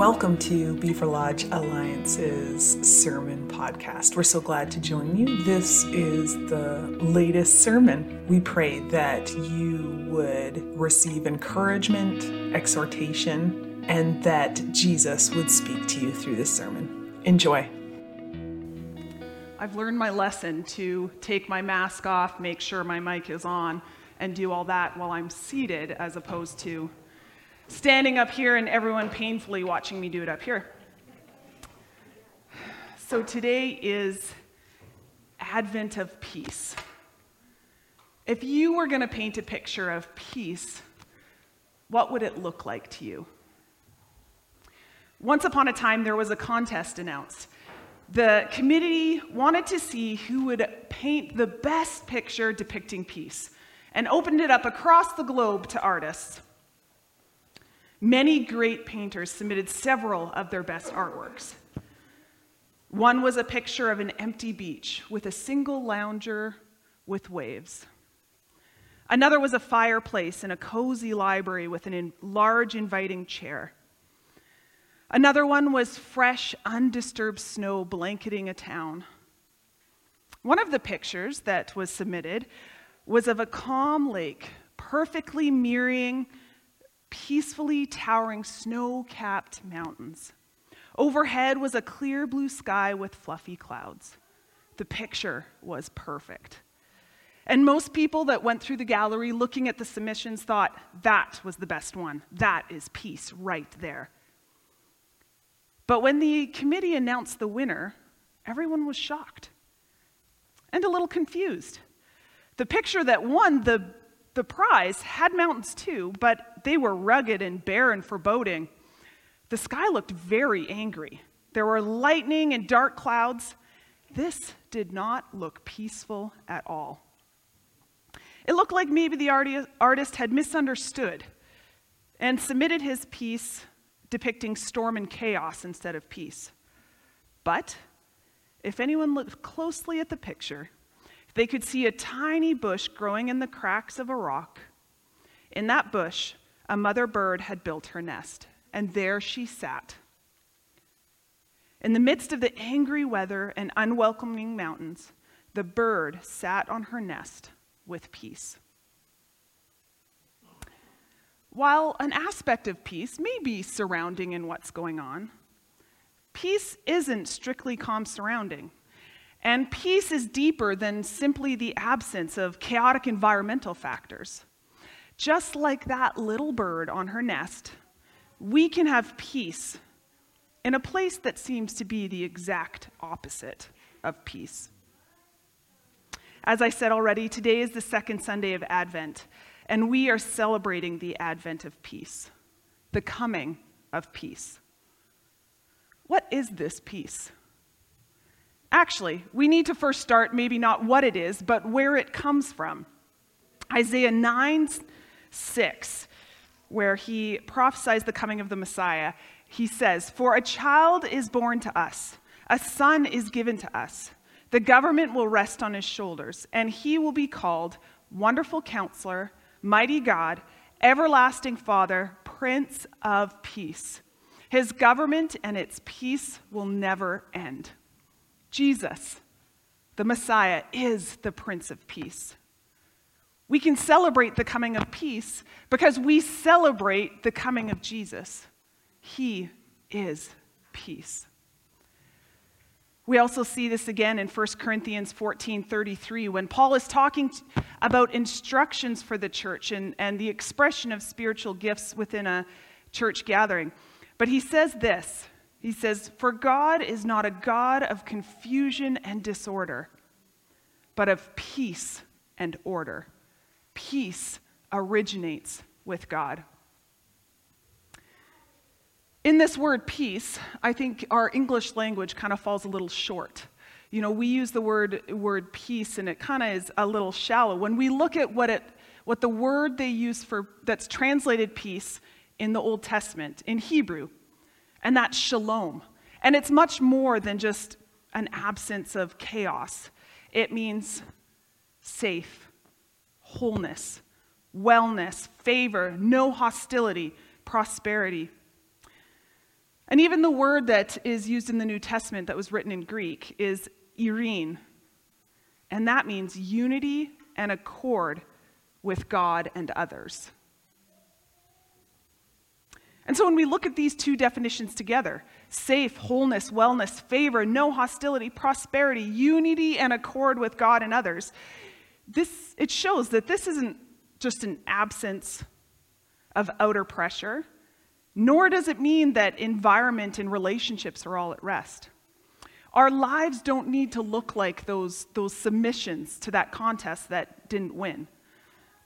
Welcome to Beaver Lodge Alliance's sermon podcast. We're so glad to join you. This is the latest sermon. We pray that you would receive encouragement, exhortation, and that Jesus would speak to you through this sermon. Enjoy. I've learned my lesson to take my mask off, make sure my mic is on, and do all that while I'm seated as opposed to standing up here and everyone painfully watching me do it up here. So today is Advent of Peace. If you were going to paint a picture of peace, what would it look like to you? Once upon a time, there was a contest announced. The committee wanted to see who would paint the best picture depicting peace and opened it up across the globe to artists. Many great painters submitted several of their best artworks. One was a picture of an empty beach with a single lounger with waves. Another was a fireplace in a cozy library with a in large, inviting chair. Another one was fresh, undisturbed snow blanketing a town. One of the pictures that was submitted was of a calm lake, perfectly mirroring peacefully towering snow capped mountains. Overhead was a clear blue sky with fluffy clouds. The picture was perfect. And most people that went through the gallery looking at the submissions thought that was the best one. That is peace right there. But when the committee announced the winner, everyone was shocked and a little confused. The picture that won the the prize had mountains too, but they were rugged and bare and foreboding. The sky looked very angry. There were lightning and dark clouds. This did not look peaceful at all. It looked like maybe the artist had misunderstood and submitted his piece depicting storm and chaos instead of peace. But if anyone looked closely at the picture, they could see a tiny bush growing in the cracks of a rock. In that bush, a mother bird had built her nest, and there she sat. In the midst of the angry weather and unwelcoming mountains, the bird sat on her nest with peace. While an aspect of peace may be surrounding in what's going on, peace isn't strictly calm surrounding. And peace is deeper than simply the absence of chaotic environmental factors. Just like that little bird on her nest, we can have peace in a place that seems to be the exact opposite of peace. As I said already, today is the second Sunday of Advent, and we are celebrating the advent of peace, the coming of peace. What is this peace? Actually, we need to first start maybe not what it is, but where it comes from. Isaiah 9 6, where he prophesies the coming of the Messiah, he says, For a child is born to us, a son is given to us. The government will rest on his shoulders, and he will be called Wonderful Counselor, Mighty God, Everlasting Father, Prince of Peace. His government and its peace will never end. Jesus, the Messiah, is the Prince of Peace. We can celebrate the coming of peace because we celebrate the coming of Jesus. He is peace. We also see this again in 1 Corinthians 14 33 when Paul is talking about instructions for the church and, and the expression of spiritual gifts within a church gathering. But he says this he says, For God is not a God of confusion and disorder, but of peace and order. Peace originates with God. In this word peace, I think our English language kind of falls a little short. You know, we use the word, word peace and it kind of is a little shallow. When we look at what, it, what the word they use for that's translated peace in the Old Testament, in Hebrew, and that's shalom. And it's much more than just an absence of chaos, it means safe, wholeness, wellness, favor, no hostility, prosperity. And even the word that is used in the New Testament that was written in Greek is eirene. And that means unity and accord with God and others. And so when we look at these two definitions together safe, wholeness, wellness, favor, no hostility, prosperity, unity, and accord with God and others this, it shows that this isn't just an absence of outer pressure, nor does it mean that environment and relationships are all at rest. Our lives don't need to look like those, those submissions to that contest that didn't win.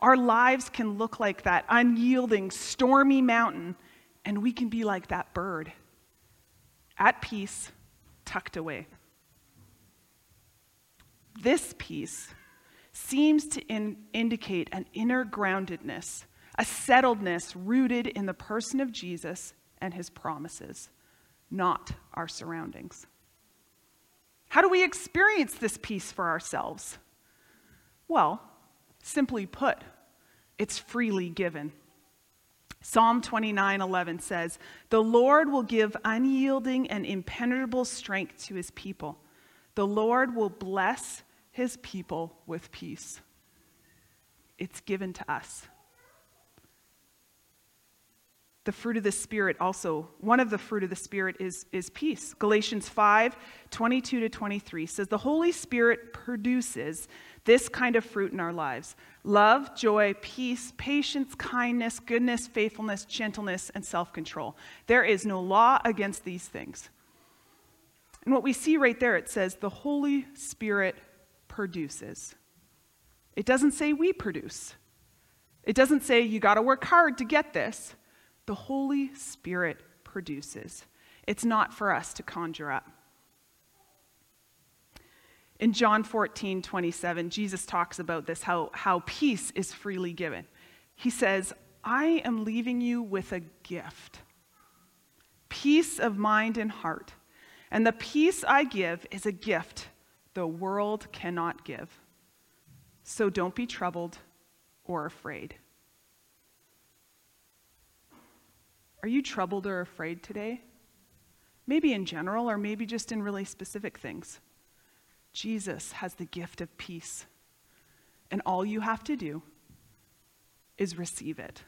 Our lives can look like that unyielding, stormy mountain, and we can be like that bird, at peace, tucked away. This peace seems to in, indicate an inner groundedness, a settledness rooted in the person of Jesus and his promises, not our surroundings. How do we experience this peace for ourselves? Well, simply put, it's freely given. Psalm 29:11 says, "The Lord will give unyielding and impenetrable strength to his people. The Lord will bless his people with peace. It's given to us. The fruit of the Spirit also, one of the fruit of the Spirit is, is peace. Galatians 5 22 to 23 says, The Holy Spirit produces this kind of fruit in our lives love, joy, peace, patience, kindness, goodness, faithfulness, gentleness, and self control. There is no law against these things. And what we see right there, it says, The Holy Spirit produces. It doesn't say we produce. It doesn't say you got to work hard to get this. The Holy Spirit produces. It's not for us to conjure up. In John 14, 27, Jesus talks about this how, how peace is freely given. He says, I am leaving you with a gift peace of mind and heart. And the peace I give is a gift the world cannot give. So don't be troubled or afraid. Are you troubled or afraid today? Maybe in general, or maybe just in really specific things. Jesus has the gift of peace. And all you have to do is receive it.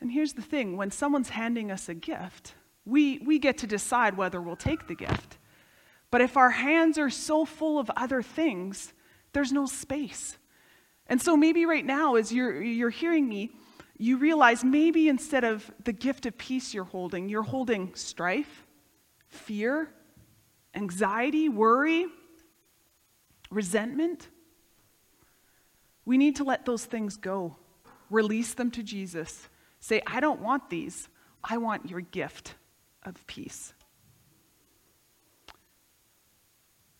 And here's the thing when someone's handing us a gift, we, we get to decide whether we'll take the gift. But if our hands are so full of other things, there's no space. And so maybe right now, as you're, you're hearing me, you realize maybe instead of the gift of peace you're holding, you're holding strife, fear, anxiety, worry, resentment. We need to let those things go, release them to Jesus. Say, I don't want these, I want your gift of peace.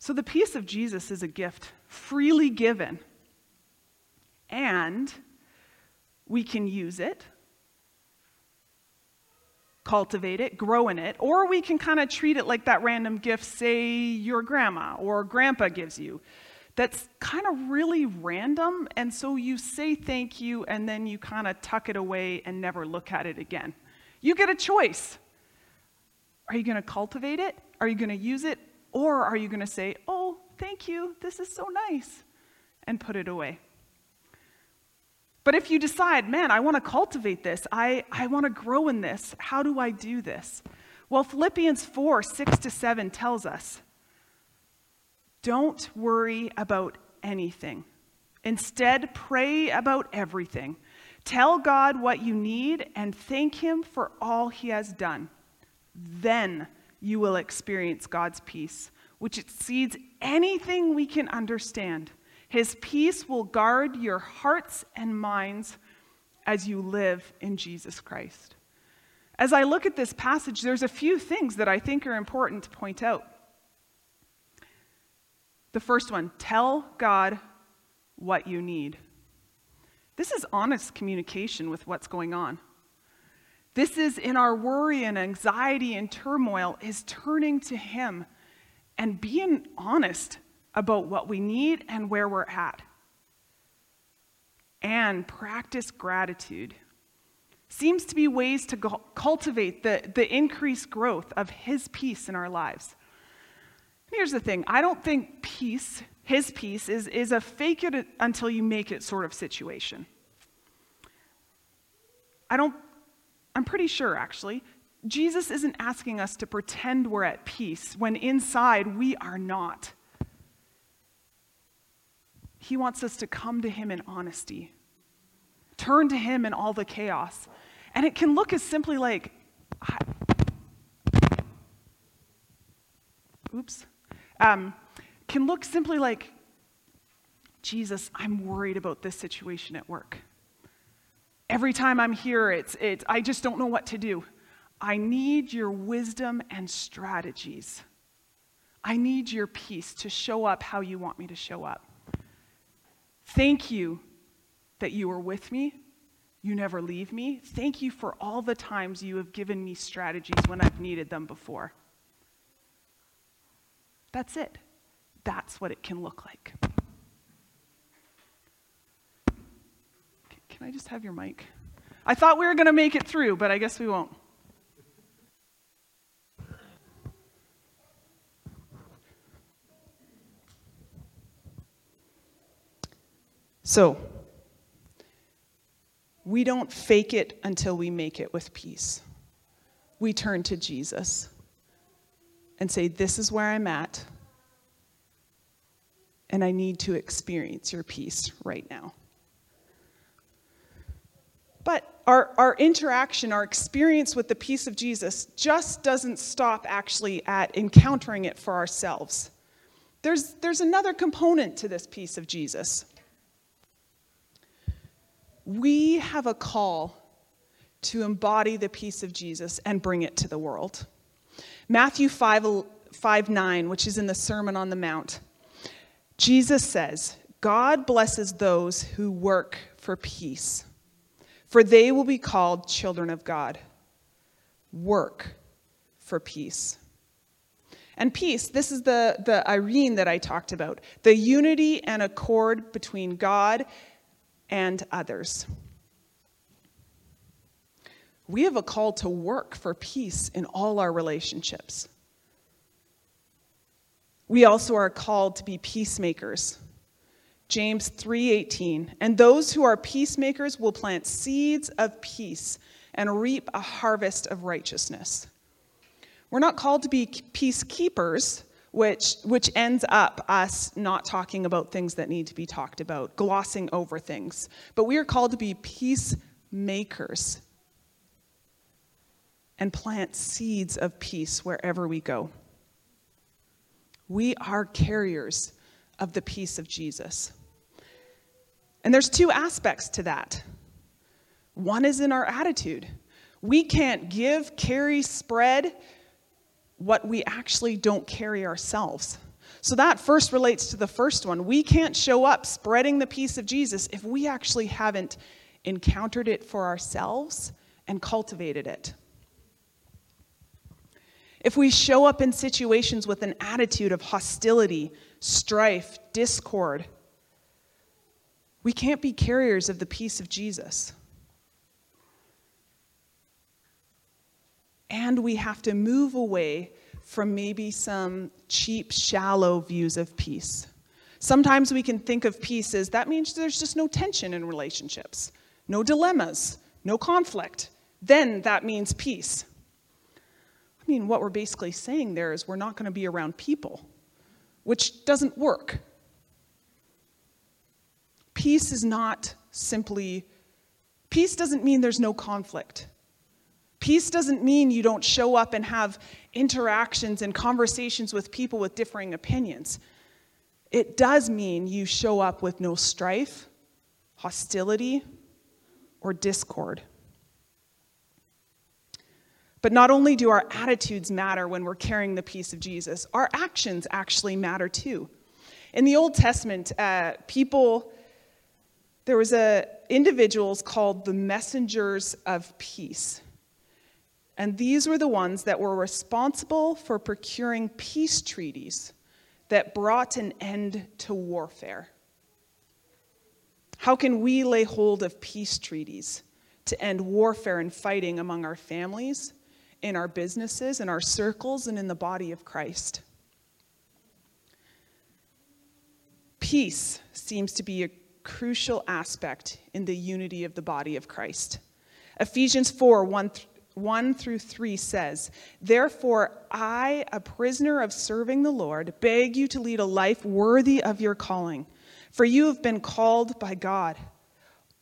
So the peace of Jesus is a gift freely given. And we can use it, cultivate it, grow in it, or we can kind of treat it like that random gift, say, your grandma or grandpa gives you. That's kind of really random, and so you say thank you and then you kind of tuck it away and never look at it again. You get a choice. Are you going to cultivate it? Are you going to use it? Or are you going to say, oh, thank you, this is so nice, and put it away? But if you decide, man, I want to cultivate this, I, I want to grow in this, how do I do this? Well, Philippians 4 6 to 7 tells us don't worry about anything. Instead, pray about everything. Tell God what you need and thank Him for all He has done. Then you will experience God's peace, which exceeds anything we can understand. His peace will guard your hearts and minds as you live in Jesus Christ. As I look at this passage, there's a few things that I think are important to point out. The first one tell God what you need. This is honest communication with what's going on. This is in our worry and anxiety and turmoil, is turning to Him and being honest about what we need and where we're at. And practice gratitude. seems to be ways to cultivate the, the increased growth of His peace in our lives. Here's the thing I don't think peace, His peace, is, is a fake it until you make it sort of situation. I don't, I'm pretty sure actually, Jesus isn't asking us to pretend we're at peace when inside we are not. He wants us to come to Him in honesty, turn to Him in all the chaos. And it can look as simply like, oops, um, can look simply like, Jesus, I'm worried about this situation at work. Every time I'm here, it's, it's, I just don't know what to do. I need your wisdom and strategies. I need your peace to show up how you want me to show up. Thank you that you are with me. You never leave me. Thank you for all the times you have given me strategies when I've needed them before. That's it. That's what it can look like. Can I just have your mic? I thought we were going to make it through, but I guess we won't. So, we don't fake it until we make it with peace. We turn to Jesus and say, This is where I'm at, and I need to experience your peace right now. But our, our interaction, our experience with the peace of Jesus just doesn't stop actually at encountering it for ourselves. There's, there's another component to this peace of Jesus we have a call to embody the peace of Jesus and bring it to the world. Matthew 5, 5 9, which is in the Sermon on the Mount, Jesus says, God blesses those who work for peace, for they will be called children of God. Work for peace. And peace, this is the, the eirene that I talked about the unity and accord between God and others. We have a call to work for peace in all our relationships. We also are called to be peacemakers. James 3:18 And those who are peacemakers will plant seeds of peace and reap a harvest of righteousness. We're not called to be peacekeepers, which, which ends up us not talking about things that need to be talked about, glossing over things. But we are called to be peacemakers and plant seeds of peace wherever we go. We are carriers of the peace of Jesus. And there's two aspects to that. One is in our attitude. We can't give, carry, spread what we actually don't carry ourselves. So that first relates to the first one. We can't show up spreading the peace of Jesus if we actually haven't encountered it for ourselves and cultivated it. If we show up in situations with an attitude of hostility, strife, discord, we can't be carriers of the peace of Jesus. and we have to move away from maybe some cheap, shallow views of peace. Sometimes we can think of peace as that means there's just no tension in relationships, no dilemmas, no conflict. Then that means peace. I mean, what we're basically saying there is we're not going to be around people, which doesn't work. Peace is not simply, peace doesn't mean there's no conflict. Peace doesn't mean you don't show up and have interactions and conversations with people with differing opinions. It does mean you show up with no strife, hostility, or discord. But not only do our attitudes matter when we're carrying the peace of Jesus, our actions actually matter too. In the Old Testament, uh, people, there was a individuals called the messengers of peace. And these were the ones that were responsible for procuring peace treaties that brought an end to warfare. How can we lay hold of peace treaties to end warfare and fighting among our families, in our businesses, in our circles, and in the body of Christ. Peace seems to be a crucial aspect in the unity of the body of Christ. Ephesians 4 1, 1 through 3 says, Therefore, I, a prisoner of serving the Lord, beg you to lead a life worthy of your calling, for you have been called by God.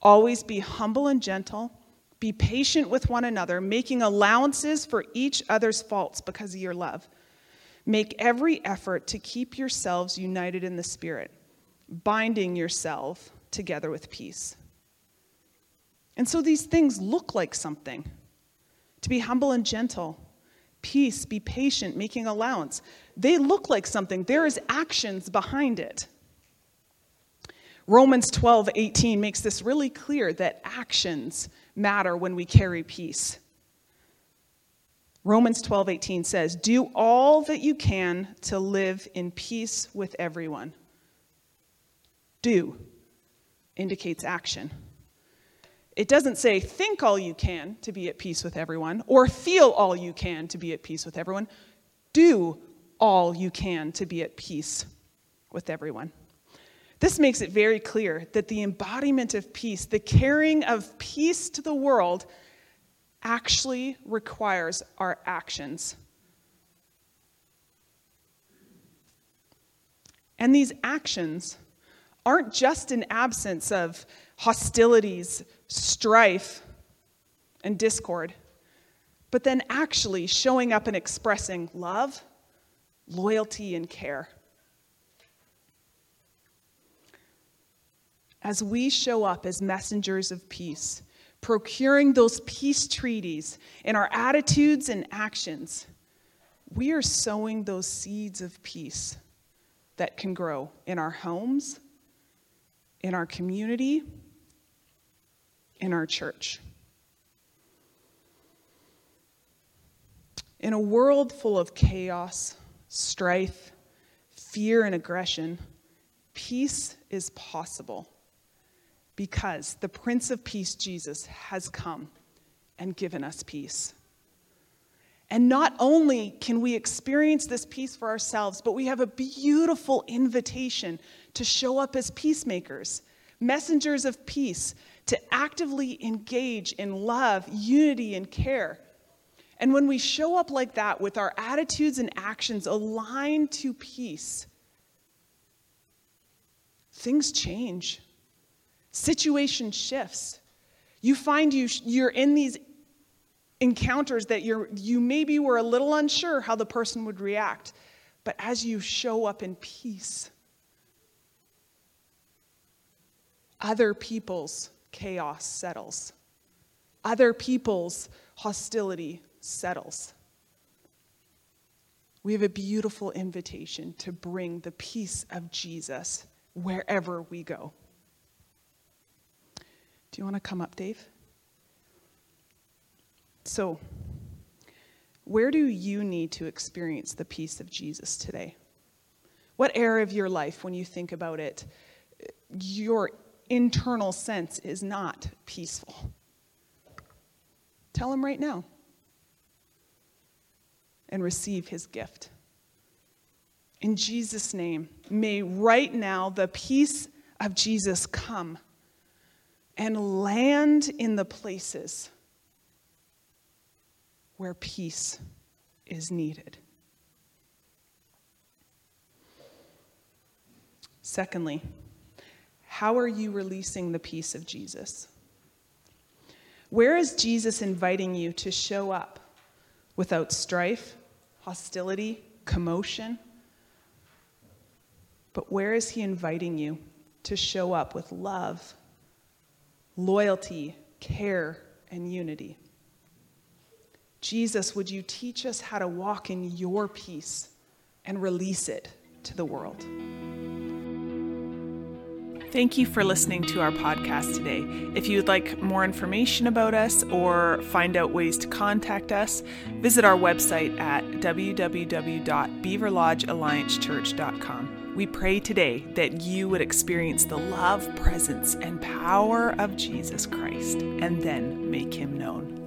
Always be humble and gentle, be patient with one another, making allowances for each other's faults because of your love. Make every effort to keep yourselves united in the Spirit, binding yourself together with peace. And so these things look like something to be humble and gentle, peace, be patient, making allowance. They look like something. There is actions behind it. Romans 12, 18 makes this really clear that actions matter when we carry peace. Romans 12, 18 says, Do all that you can to live in peace with everyone. Do indicates action. It doesn't say think all you can to be at peace with everyone or feel all you can to be at peace with everyone. Do all you can to be at peace with everyone. This makes it very clear that the embodiment of peace, the carrying of peace to the world, actually requires our actions. And these actions aren't just an absence of hostilities, strife, and discord, but then actually showing up and expressing love, loyalty, and care. As we show up as messengers of peace, procuring those peace treaties in our attitudes and actions, we are sowing those seeds of peace that can grow in our homes, in our community, in our church. In a world full of chaos, strife, fear, and aggression, peace is possible because the Prince of Peace, Jesus, has come and given us peace. And not only can we experience this peace for ourselves, but we have a beautiful invitation to show up as peacemakers, messengers of peace, to actively engage in love, unity, and care. And when we show up like that with our attitudes and actions aligned to peace, things change. Situation shifts. You find you, you're in these encounters that you're, you maybe were a little unsure how the person would react. But as you show up in peace, other people's chaos settles, other people's hostility settles. We have a beautiful invitation to bring the peace of Jesus wherever we go. Do you want to come up, Dave? So, where do you need to experience the peace of Jesus today? What area of your life, when you think about it, your internal sense is not peaceful? Tell him right now and receive his gift. In Jesus' name, may right now the peace of Jesus come and land in the places where peace is needed. Secondly, how are you releasing the peace of Jesus? Where is Jesus inviting you to show up without strife, hostility, commotion? But where is he inviting you to show up with love, loyalty, care, and unity? Jesus, would you teach us how to walk in your peace and release it to the world? Thank you for listening to our podcast today. If you would like more information about us or find out ways to contact us, visit our website at www.beaverlodgealliancechurch.com. We pray today that you would experience the love, presence, and power of Jesus Christ and then make him known.